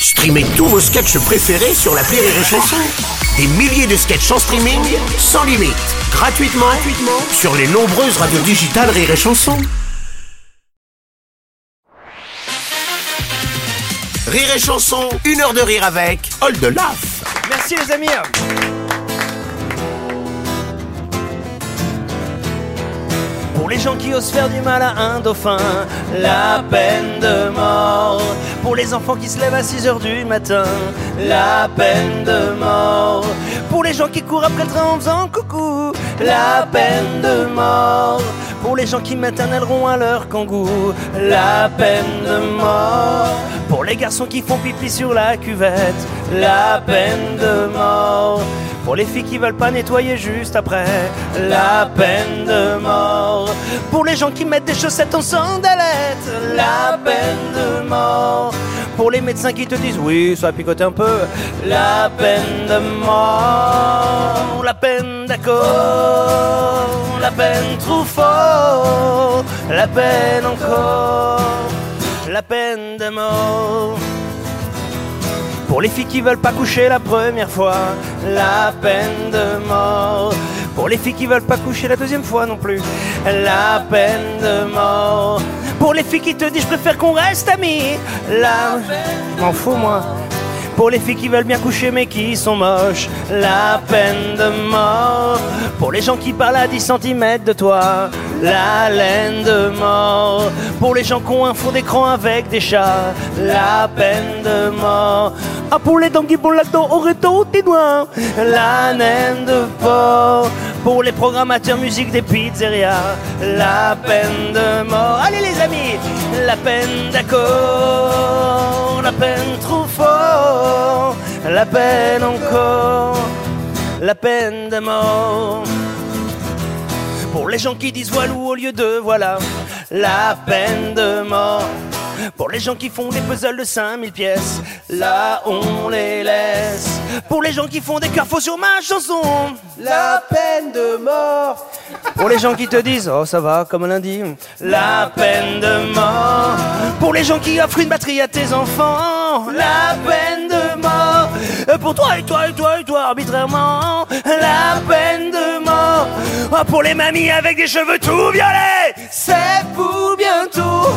Streamez tous vos sketchs préférés sur la Rire et Chanson. Des milliers de sketchs en streaming, sans limite, gratuitement, gratuitement sur les nombreuses radios digitales Rire et Chanson. Rire et Chanson, une heure de rire avec Old Laf. Merci les amis. Pour les gens qui osent faire du mal à un dauphin, la peine de mort. Pour les enfants qui se lèvent à 6 heures du matin, la peine de mort. Pour les gens qui courent après le train en faisant coucou, la peine de mort. Pour les gens qui mettent à leur kangou, la peine de mort. Pour les garçons qui font pipi sur la cuvette, la peine de mort. Pour les filles qui veulent pas nettoyer juste après, la peine de mort. Pour les gens qui mettent des chaussettes en sandalettes, la peine de mort. Pour les médecins qui te disent oui, ça picote un peu, la peine de mort. La peine d'accord, la peine trop fort, la peine encore, la peine de mort. Pour les filles qui veulent pas coucher la première fois, la peine de mort. Pour les filles qui veulent pas coucher la deuxième fois non plus, la peine de mort. Pour les filles qui te disent je préfère qu'on reste amis, la m'en fous moi. Pour les filles qui veulent bien coucher mais qui sont moches, la peine de mort. Pour les gens qui parlent à 10 cm de toi, la laine de mort. Pour les gens qui ont un fond d'écran avec des chats, la peine de mort. Ah, pour les dents qui vont au réto des doigts, la naine de porc. Pour les programmateurs musique des pizzerias, la peine de mort. Allez les amis, la peine d'accord, la peine trop peine encore, la peine de mort. Pour les gens qui disent voilou au lieu de voilà, la peine de mort. Pour les gens qui font des puzzles de 5000 pièces, là on les laisse. Pour les gens qui font des cœurs faux sur ma chanson, La peine de mort. pour les gens qui te disent oh ça va comme un lundi, la peine de mort. Pour les gens qui offrent une batterie à tes enfants, la peine de mort. Euh, Pour toi et toi et toi et toi arbitrairement, la peine de mort. Oh, pour les mamies avec des cheveux tout violets, c'est pour bientôt.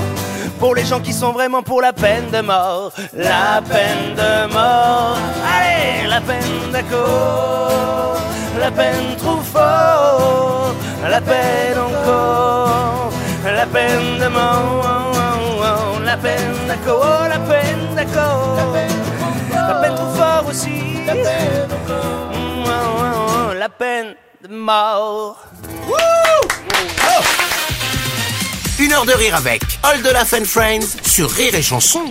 Pour les gens qui sont vraiment pour la peine de mort, la peine de mort. Allez, la peine d'accord, la peine trop fort, la peine encore, la peine de mort, la peine d'accord, la peine d'accord, de mort. Une heure de rire avec Old Laf and Friends sur Rire et Chanson.